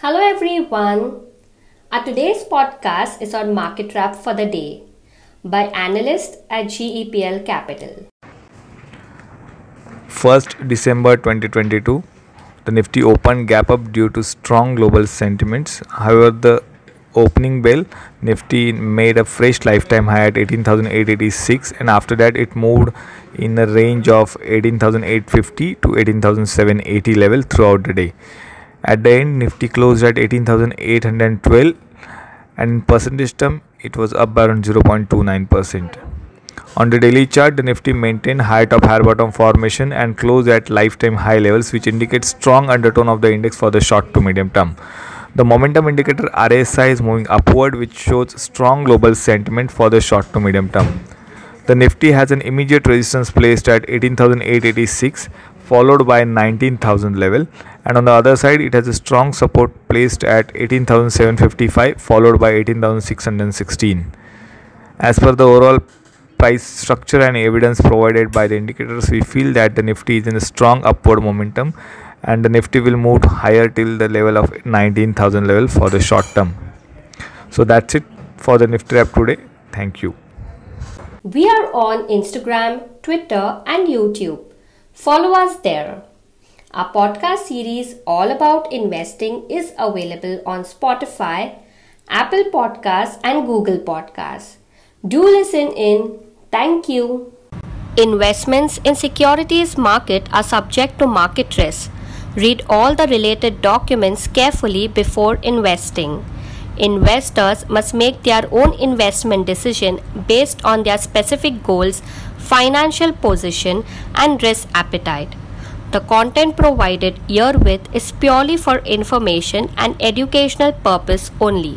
Hello everyone. Our today's podcast is on market wrap for the day by analyst at GEPL Capital. 1st December 2022 the nifty opened gap up due to strong global sentiments however the opening bell nifty made a fresh lifetime high at 18886 and after that it moved in a range of 18850 to 18780 level throughout the day at the end nifty closed at 18812 and in percentage term it was up by around 0.29 percent on the daily chart, the Nifty maintained high top higher bottom formation and closed at lifetime high levels, which indicates strong undertone of the index for the short to medium term. The momentum indicator RSI is moving upward, which shows strong global sentiment for the short to medium term. The Nifty has an immediate resistance placed at 18,886, followed by 19,000 level, and on the other side, it has a strong support placed at 18,755, followed by 18,616. As per the overall price structure and evidence provided by the indicators, we feel that the Nifty is in a strong upward momentum and the Nifty will move higher till the level of 19,000 level for the short term. So that's it for the Nifty wrap today. Thank you. We are on Instagram, Twitter, and YouTube. Follow us there. Our podcast series all about investing is available on Spotify, Apple Podcasts, and Google Podcasts. Do listen in Thank you. Investments in securities market are subject to market risk. Read all the related documents carefully before investing. Investors must make their own investment decision based on their specific goals, financial position, and risk appetite. The content provided herewith is purely for information and educational purpose only.